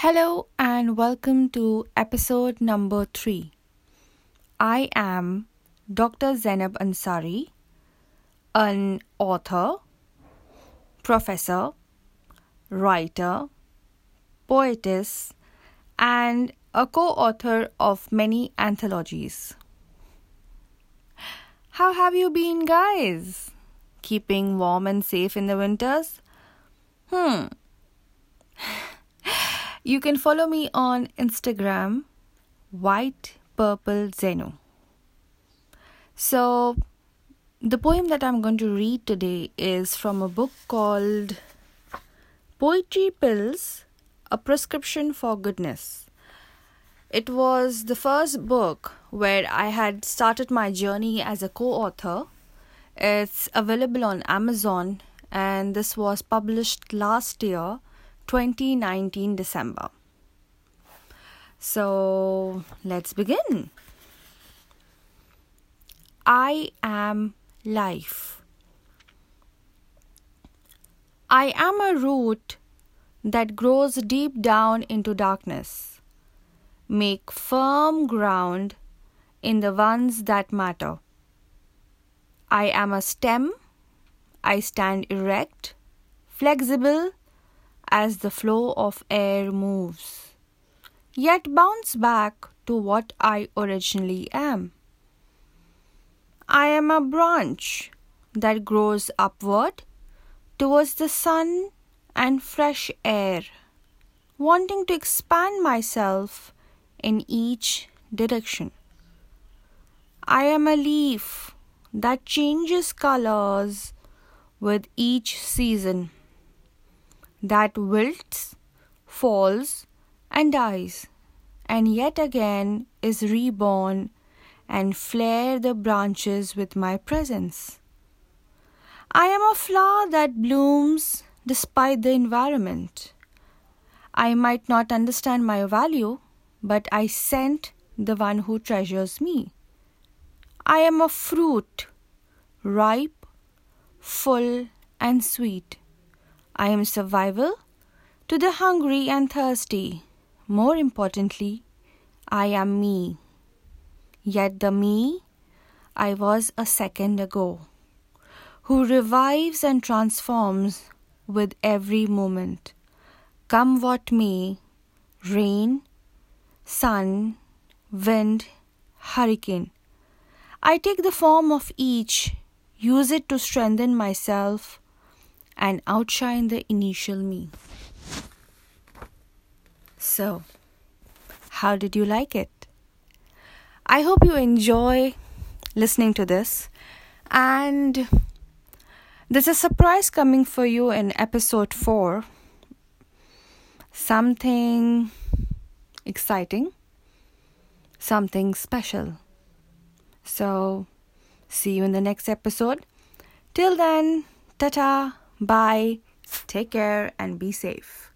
Hello and welcome to episode number 3. I am Dr. Zainab Ansari, an author, professor, writer, poetess, and a co author of many anthologies. How have you been, guys? Keeping warm and safe in the winters? Hmm. You can follow me on Instagram, White Purple Zeno. So, the poem that I'm going to read today is from a book called Poetry Pills A Prescription for Goodness. It was the first book where I had started my journey as a co author. It's available on Amazon and this was published last year 2019 December. So let's begin. I am life. I am a root that grows deep down into darkness. Make firm ground in the ones that matter. I am a stem. I stand erect, flexible, as the flow of air moves, yet bounce back to what I originally am. I am a branch that grows upward towards the sun and fresh air, wanting to expand myself in each direction. I am a leaf that changes colors with each season that wilts, falls, and dies, and yet again is reborn and flare the branches with my presence. I am a flower that blooms despite the environment. I might not understand my value, but I scent the one who treasures me. I am a fruit, ripe, full, and sweet. I am survival to the hungry and thirsty. More importantly, I am me. Yet the me I was a second ago, who revives and transforms with every moment. Come what may, rain, sun, wind, hurricane. I take the form of each, use it to strengthen myself and outshine the initial me. So, how did you like it? I hope you enjoy listening to this, and there's a surprise coming for you in episode 4 something exciting, something special. So, see you in the next episode. Till then, ta ta. Bye. Take care and be safe.